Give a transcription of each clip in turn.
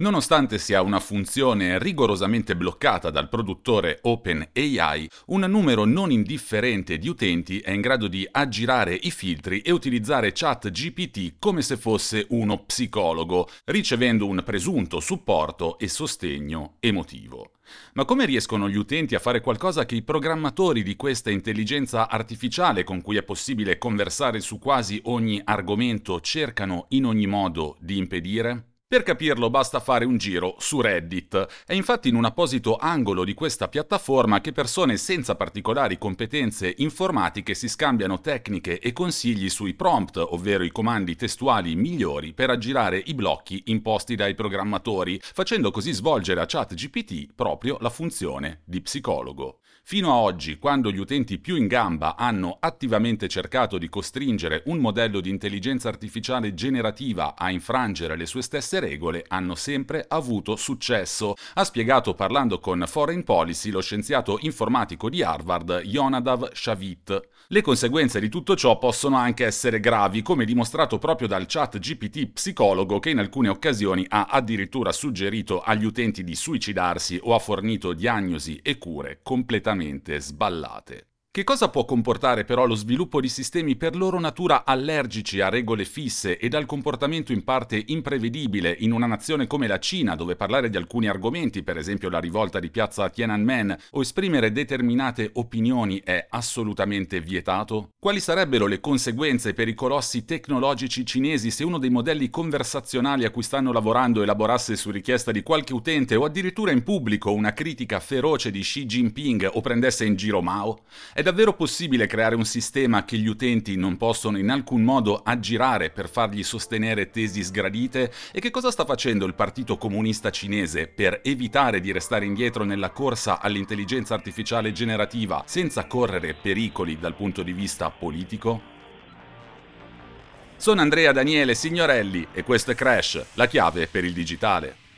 Nonostante sia una funzione rigorosamente bloccata dal produttore OpenAI, un numero non indifferente di utenti è in grado di aggirare i filtri e utilizzare ChatGPT come se fosse uno psicologo, ricevendo un presunto supporto e sostegno emotivo. Ma come riescono gli utenti a fare qualcosa che i programmatori di questa intelligenza artificiale con cui è possibile conversare su quasi ogni argomento cercano in ogni modo di impedire? Per capirlo basta fare un giro su Reddit. È infatti in un apposito angolo di questa piattaforma che persone senza particolari competenze informatiche si scambiano tecniche e consigli sui prompt, ovvero i comandi testuali migliori per aggirare i blocchi imposti dai programmatori, facendo così svolgere a ChatGPT proprio la funzione di psicologo. Fino a oggi, quando gli utenti più in gamba hanno attivamente cercato di costringere un modello di intelligenza artificiale generativa a infrangere le sue stesse regole, hanno sempre avuto successo, ha spiegato parlando con Foreign Policy lo scienziato informatico di Harvard Yonadav Shavit. Le conseguenze di tutto ciò possono anche essere gravi, come dimostrato proprio dal chat GPT psicologo che in alcune occasioni ha addirittura suggerito agli utenti di suicidarsi o ha fornito diagnosi e cure completamente sballate. Che cosa può comportare però lo sviluppo di sistemi per loro natura allergici a regole fisse e dal comportamento in parte imprevedibile in una nazione come la Cina, dove parlare di alcuni argomenti, per esempio la rivolta di piazza Tiananmen, o esprimere determinate opinioni è assolutamente vietato? Quali sarebbero le conseguenze per i colossi tecnologici cinesi se uno dei modelli conversazionali a cui stanno lavorando elaborasse su richiesta di qualche utente o addirittura in pubblico una critica feroce di Xi Jinping o prendesse in giro Mao? È davvero possibile creare un sistema che gli utenti non possono in alcun modo aggirare per fargli sostenere tesi sgradite? E che cosa sta facendo il Partito Comunista Cinese per evitare di restare indietro nella corsa all'intelligenza artificiale generativa senza correre pericoli dal punto di vista politico? Sono Andrea Daniele Signorelli e questo è Crash, la chiave per il digitale.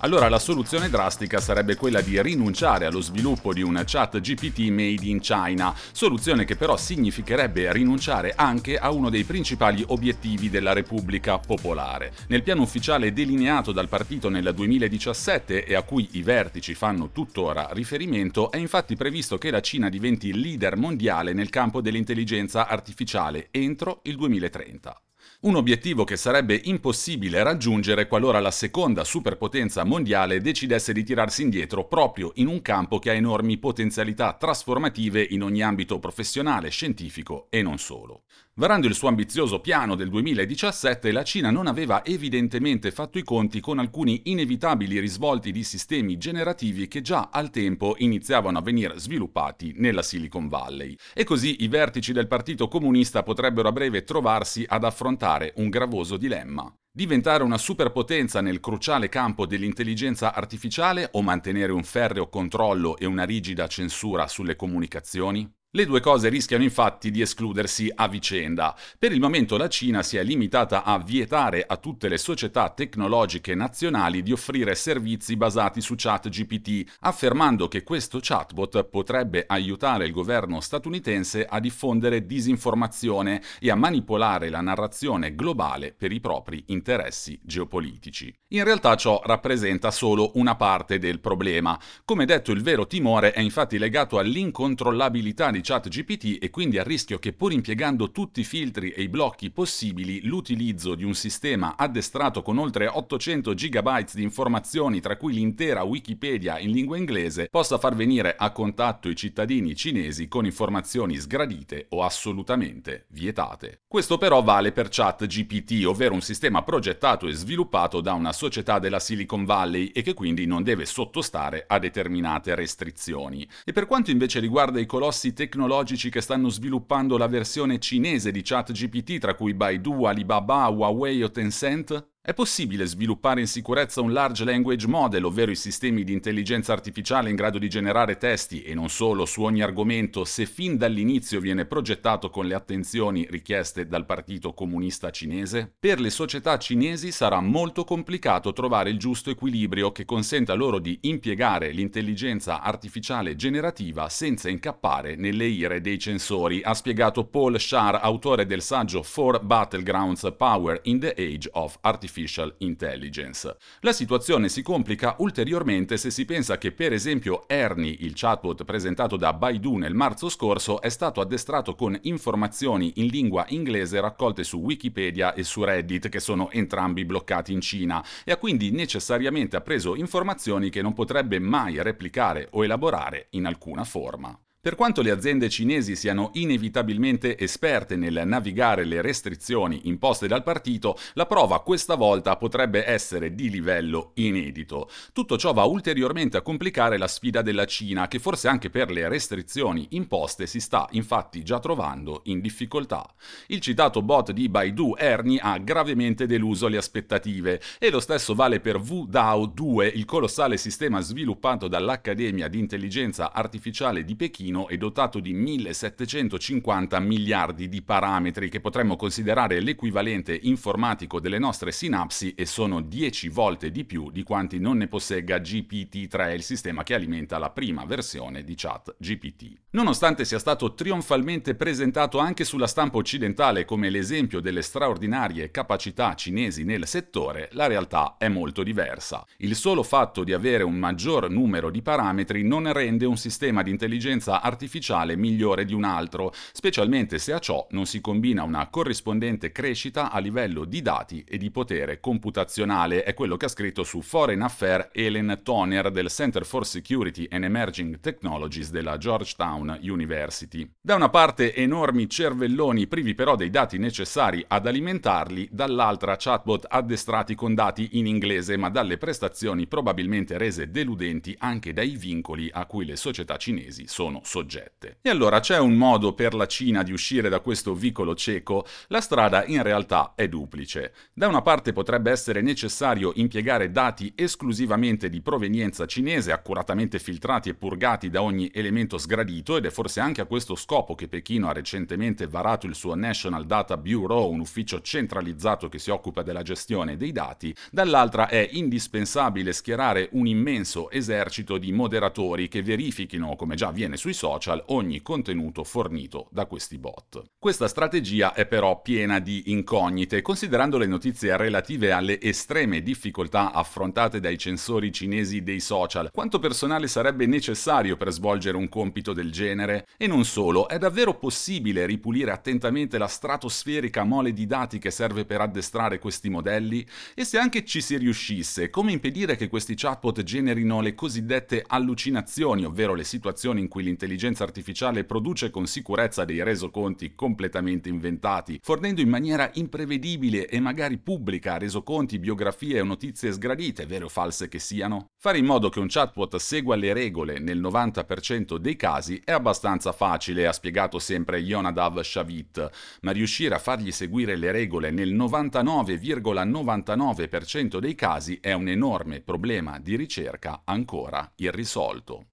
Allora la soluzione drastica sarebbe quella di rinunciare allo sviluppo di un chat GPT made in China, soluzione che però significherebbe rinunciare anche a uno dei principali obiettivi della Repubblica Popolare. Nel piano ufficiale delineato dal partito nel 2017 e a cui i vertici fanno tuttora riferimento, è infatti previsto che la Cina diventi leader mondiale nel campo dell'intelligenza artificiale entro il 2030. Un obiettivo che sarebbe impossibile raggiungere qualora la seconda superpotenza mondiale decidesse di tirarsi indietro proprio in un campo che ha enormi potenzialità trasformative in ogni ambito professionale, scientifico e non solo. Varando il suo ambizioso piano del 2017, la Cina non aveva evidentemente fatto i conti con alcuni inevitabili risvolti di sistemi generativi che già al tempo iniziavano a venire sviluppati nella Silicon Valley. E così i vertici del Partito Comunista potrebbero a breve trovarsi ad affrontare un gravoso dilemma. Diventare una superpotenza nel cruciale campo dell'intelligenza artificiale o mantenere un ferreo controllo e una rigida censura sulle comunicazioni? Le due cose rischiano infatti di escludersi a vicenda. Per il momento la Cina si è limitata a vietare a tutte le società tecnologiche nazionali di offrire servizi basati su ChatGPT, affermando che questo chatbot potrebbe aiutare il governo statunitense a diffondere disinformazione e a manipolare la narrazione globale per i propri interessi geopolitici. In realtà ciò rappresenta solo una parte del problema. Come detto, il vero timore è infatti legato all'incontrollabilità di di ChatGPT e quindi a rischio che pur impiegando tutti i filtri e i blocchi possibili, l'utilizzo di un sistema addestrato con oltre 800 GB di informazioni, tra cui l'intera Wikipedia in lingua inglese, possa far venire a contatto i cittadini cinesi con informazioni sgradite o assolutamente vietate. Questo però vale per ChatGPT, ovvero un sistema progettato e sviluppato da una società della Silicon Valley e che quindi non deve sottostare a determinate restrizioni. E per quanto invece riguarda i colossi tecnologici, tecnologici che stanno sviluppando la versione cinese di ChatGPT, tra cui Baidu, Alibaba, Huawei o Tencent? È possibile sviluppare in sicurezza un large language model, ovvero i sistemi di intelligenza artificiale in grado di generare testi e non solo su ogni argomento, se fin dall'inizio viene progettato con le attenzioni richieste dal Partito Comunista Cinese? Per le società cinesi sarà molto complicato trovare il giusto equilibrio che consenta loro di impiegare l'intelligenza artificiale generativa senza incappare nelle ire dei censori, ha spiegato Paul Shar, autore del saggio Four Battlegrounds Power in the Age of Artificial Artificial Intelligence. La situazione si complica ulteriormente se si pensa che per esempio Ernie, il chatbot presentato da Baidu nel marzo scorso, è stato addestrato con informazioni in lingua inglese raccolte su Wikipedia e su Reddit, che sono entrambi bloccati in Cina, e ha quindi necessariamente appreso informazioni che non potrebbe mai replicare o elaborare in alcuna forma. Per quanto le aziende cinesi siano inevitabilmente esperte nel navigare le restrizioni imposte dal partito, la prova questa volta potrebbe essere di livello inedito. Tutto ciò va ulteriormente a complicare la sfida della Cina, che forse anche per le restrizioni imposte si sta infatti già trovando in difficoltà. Il citato bot di Baidu Ernie ha gravemente deluso le aspettative e lo stesso vale per WuDao 2, il colossale sistema sviluppato dall'Accademia di Intelligenza Artificiale di Pechino Pechino è dotato di 1750 miliardi di parametri che potremmo considerare l'equivalente informatico delle nostre sinapsi e sono 10 volte di più di quanti non ne possegga GPT-3, il sistema che alimenta la prima versione di chat GPT. Nonostante sia stato trionfalmente presentato anche sulla stampa occidentale come l'esempio delle straordinarie capacità cinesi nel settore, la realtà è molto diversa. Il solo fatto di avere un maggior numero di parametri non rende un sistema di intelligenza artificiale migliore di un altro, specialmente se a ciò non si combina una corrispondente crescita a livello di dati e di potere computazionale, è quello che ha scritto su Foreign Affairs Helen Toner del Center for Security and Emerging Technologies della Georgetown University. Da una parte enormi cervelloni privi però dei dati necessari ad alimentarli, dall'altra chatbot addestrati con dati in inglese ma dalle prestazioni probabilmente rese deludenti anche dai vincoli a cui le società cinesi sono soggette. E allora c'è un modo per la Cina di uscire da questo vicolo cieco? La strada in realtà è duplice. Da una parte potrebbe essere necessario impiegare dati esclusivamente di provenienza cinese, accuratamente filtrati e purgati da ogni elemento sgradito, ed è forse anche a questo scopo che Pechino ha recentemente varato il suo National Data Bureau, un ufficio centralizzato che si occupa della gestione dei dati, dall'altra è indispensabile schierare un immenso esercito di moderatori che verifichino, come già avviene sui social ogni contenuto fornito da questi bot. Questa strategia è però piena di incognite, considerando le notizie relative alle estreme difficoltà affrontate dai censori cinesi dei social. Quanto personale sarebbe necessario per svolgere un compito del genere? E non solo, è davvero possibile ripulire attentamente la stratosferica mole di dati che serve per addestrare questi modelli? E se anche ci si riuscisse, come impedire che questi chatbot generino le cosiddette allucinazioni, ovvero le situazioni in cui l'intelligenza l'intelligenza artificiale produce con sicurezza dei resoconti completamente inventati, fornendo in maniera imprevedibile e magari pubblica resoconti, biografie o notizie sgradite, vere o false che siano? Fare in modo che un chatbot segua le regole nel 90% dei casi è abbastanza facile, ha spiegato sempre Yonadav Shavit, ma riuscire a fargli seguire le regole nel 99,99% dei casi è un enorme problema di ricerca ancora irrisolto.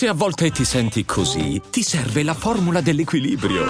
Se a volte ti senti così, ti serve la formula dell'equilibrio.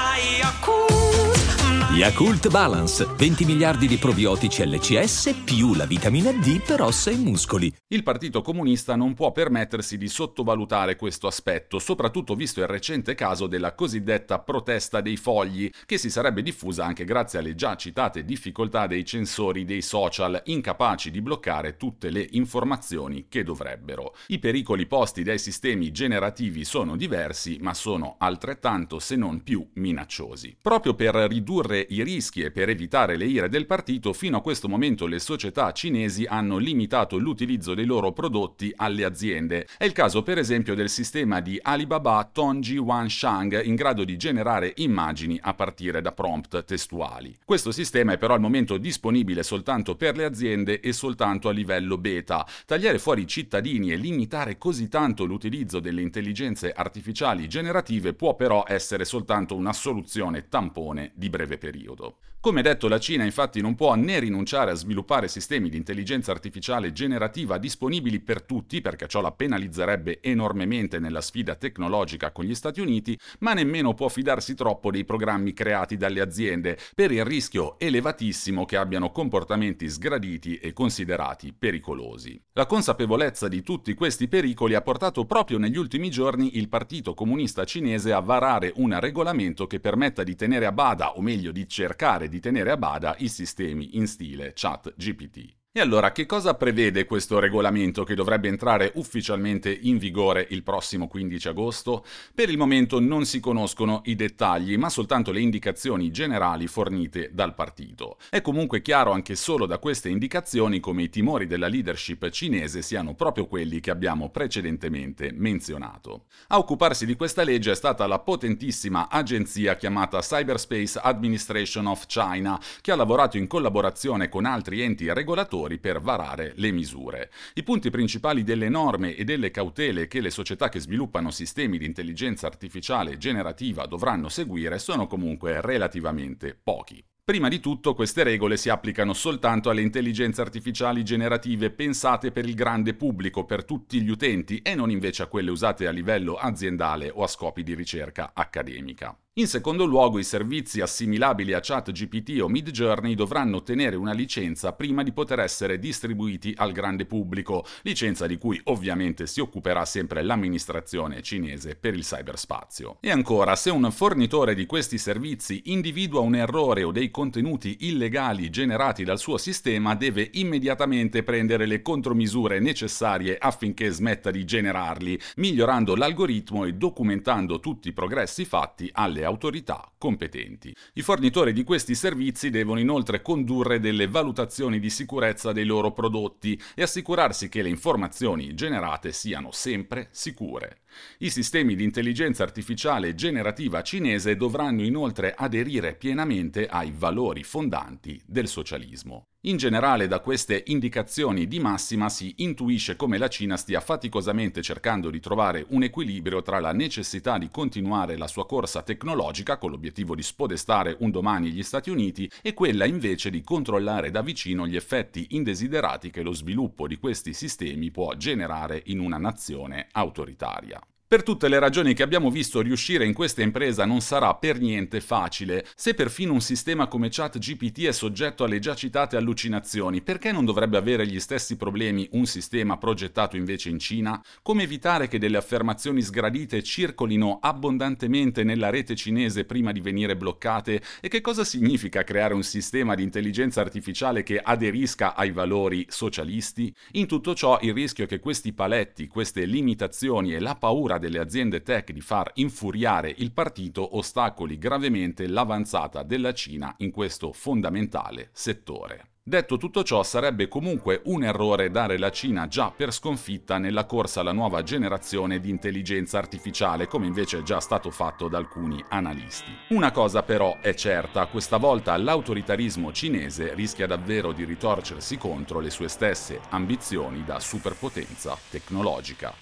Yakult Balance, 20 miliardi di probiotici LCS più la vitamina D per ossa e muscoli. Il Partito Comunista non può permettersi di sottovalutare questo aspetto, soprattutto visto il recente caso della cosiddetta protesta dei fogli, che si sarebbe diffusa anche grazie alle già citate difficoltà dei censori dei social, incapaci di bloccare tutte le informazioni che dovrebbero. I pericoli posti dai sistemi generativi sono diversi, ma sono altrettanto, se non più, minacciosi. Proprio per ridurre i rischi e per evitare le ire del partito, fino a questo momento le società cinesi hanno limitato l'utilizzo dei loro prodotti alle aziende. È il caso per esempio del sistema di Alibaba Tongji Wanshang in grado di generare immagini a partire da prompt testuali. Questo sistema è però al momento disponibile soltanto per le aziende e soltanto a livello beta. Tagliare fuori i cittadini e limitare così tanto l'utilizzo delle intelligenze artificiali generative può però essere soltanto una soluzione tampone di breve periodo periodo. Come detto, la Cina infatti non può né rinunciare a sviluppare sistemi di intelligenza artificiale generativa disponibili per tutti, perché ciò la penalizzerebbe enormemente nella sfida tecnologica con gli Stati Uniti, ma nemmeno può fidarsi troppo dei programmi creati dalle aziende, per il rischio elevatissimo che abbiano comportamenti sgraditi e considerati pericolosi. La consapevolezza di tutti questi pericoli ha portato proprio negli ultimi giorni il Partito Comunista Cinese a varare un regolamento che permetta di tenere a bada, o meglio di cercare di tenere a bada i sistemi in stile chat GPT. E allora che cosa prevede questo regolamento che dovrebbe entrare ufficialmente in vigore il prossimo 15 agosto? Per il momento non si conoscono i dettagli, ma soltanto le indicazioni generali fornite dal partito. È comunque chiaro anche solo da queste indicazioni come i timori della leadership cinese siano proprio quelli che abbiamo precedentemente menzionato. A occuparsi di questa legge è stata la potentissima agenzia chiamata Cyberspace Administration of China, che ha lavorato in collaborazione con altri enti regolatori legislatori per varare le misure. I punti principali delle norme e delle cautele che le società che sviluppano sistemi di intelligenza artificiale generativa dovranno seguire sono comunque relativamente pochi. Prima di tutto queste regole si applicano soltanto alle intelligenze artificiali generative pensate per il grande pubblico, per tutti gli utenti, e non invece a quelle usate a livello aziendale o a scopi di ricerca accademica. In secondo luogo, i servizi assimilabili a ChatGPT o Midjourney dovranno ottenere una licenza prima di poter essere distribuiti al grande pubblico, licenza di cui ovviamente si occuperà sempre l'amministrazione cinese per il cyberspazio. E ancora, se un fornitore di questi servizi individua un errore o dei contenuti illegali generati dal suo sistema, deve immediatamente prendere le contromisure necessarie affinché smetta di generarli, migliorando l'algoritmo e documentando tutti i progressi fatti alle alle autorità competenti. I fornitori di questi servizi devono inoltre condurre delle valutazioni di sicurezza dei loro prodotti e assicurarsi che le informazioni generate siano sempre sicure. I sistemi di intelligenza artificiale generativa cinese dovranno inoltre aderire pienamente ai valori fondanti del socialismo. In generale da queste indicazioni di massima si intuisce come la Cina stia faticosamente cercando di trovare un equilibrio tra la necessità di continuare la sua corsa tecnologica con l'obiettivo di spodestare un domani gli Stati Uniti e quella invece di controllare da vicino gli effetti indesiderati che lo sviluppo di questi sistemi può generare in una nazione autoritaria. Per tutte le ragioni che abbiamo visto, riuscire in questa impresa non sarà per niente facile. Se perfino un sistema come ChatGPT è soggetto alle già citate allucinazioni, perché non dovrebbe avere gli stessi problemi un sistema progettato invece in Cina? Come evitare che delle affermazioni sgradite circolino abbondantemente nella rete cinese prima di venire bloccate? E che cosa significa creare un sistema di intelligenza artificiale che aderisca ai valori socialisti? In tutto ciò il rischio è che questi paletti, queste limitazioni e la paura delle aziende tech di far infuriare il partito ostacoli gravemente l'avanzata della Cina in questo fondamentale settore. Detto tutto ciò, sarebbe comunque un errore dare la Cina già per sconfitta nella corsa alla nuova generazione di intelligenza artificiale, come invece è già stato fatto da alcuni analisti. Una cosa però è certa, questa volta l'autoritarismo cinese rischia davvero di ritorcersi contro le sue stesse ambizioni da superpotenza tecnologica.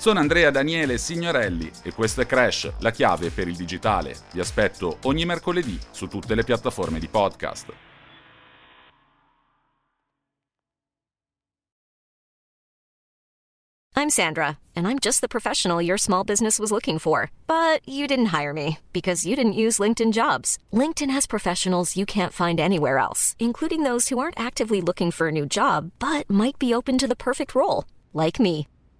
Sono Andrea Daniele Signorelli e questo è Crash, la chiave per il digitale. Vi aspetto ogni mercoledì su tutte le piattaforme di podcast. I'm Sandra, and I'm just the professional your small business was looking for. But you didn't hire me because you didn't use LinkedIn jobs. LinkedIn has professionals you can't find anywhere else, including those who aren't actively looking for a new job but might be open to the perfect role, like me.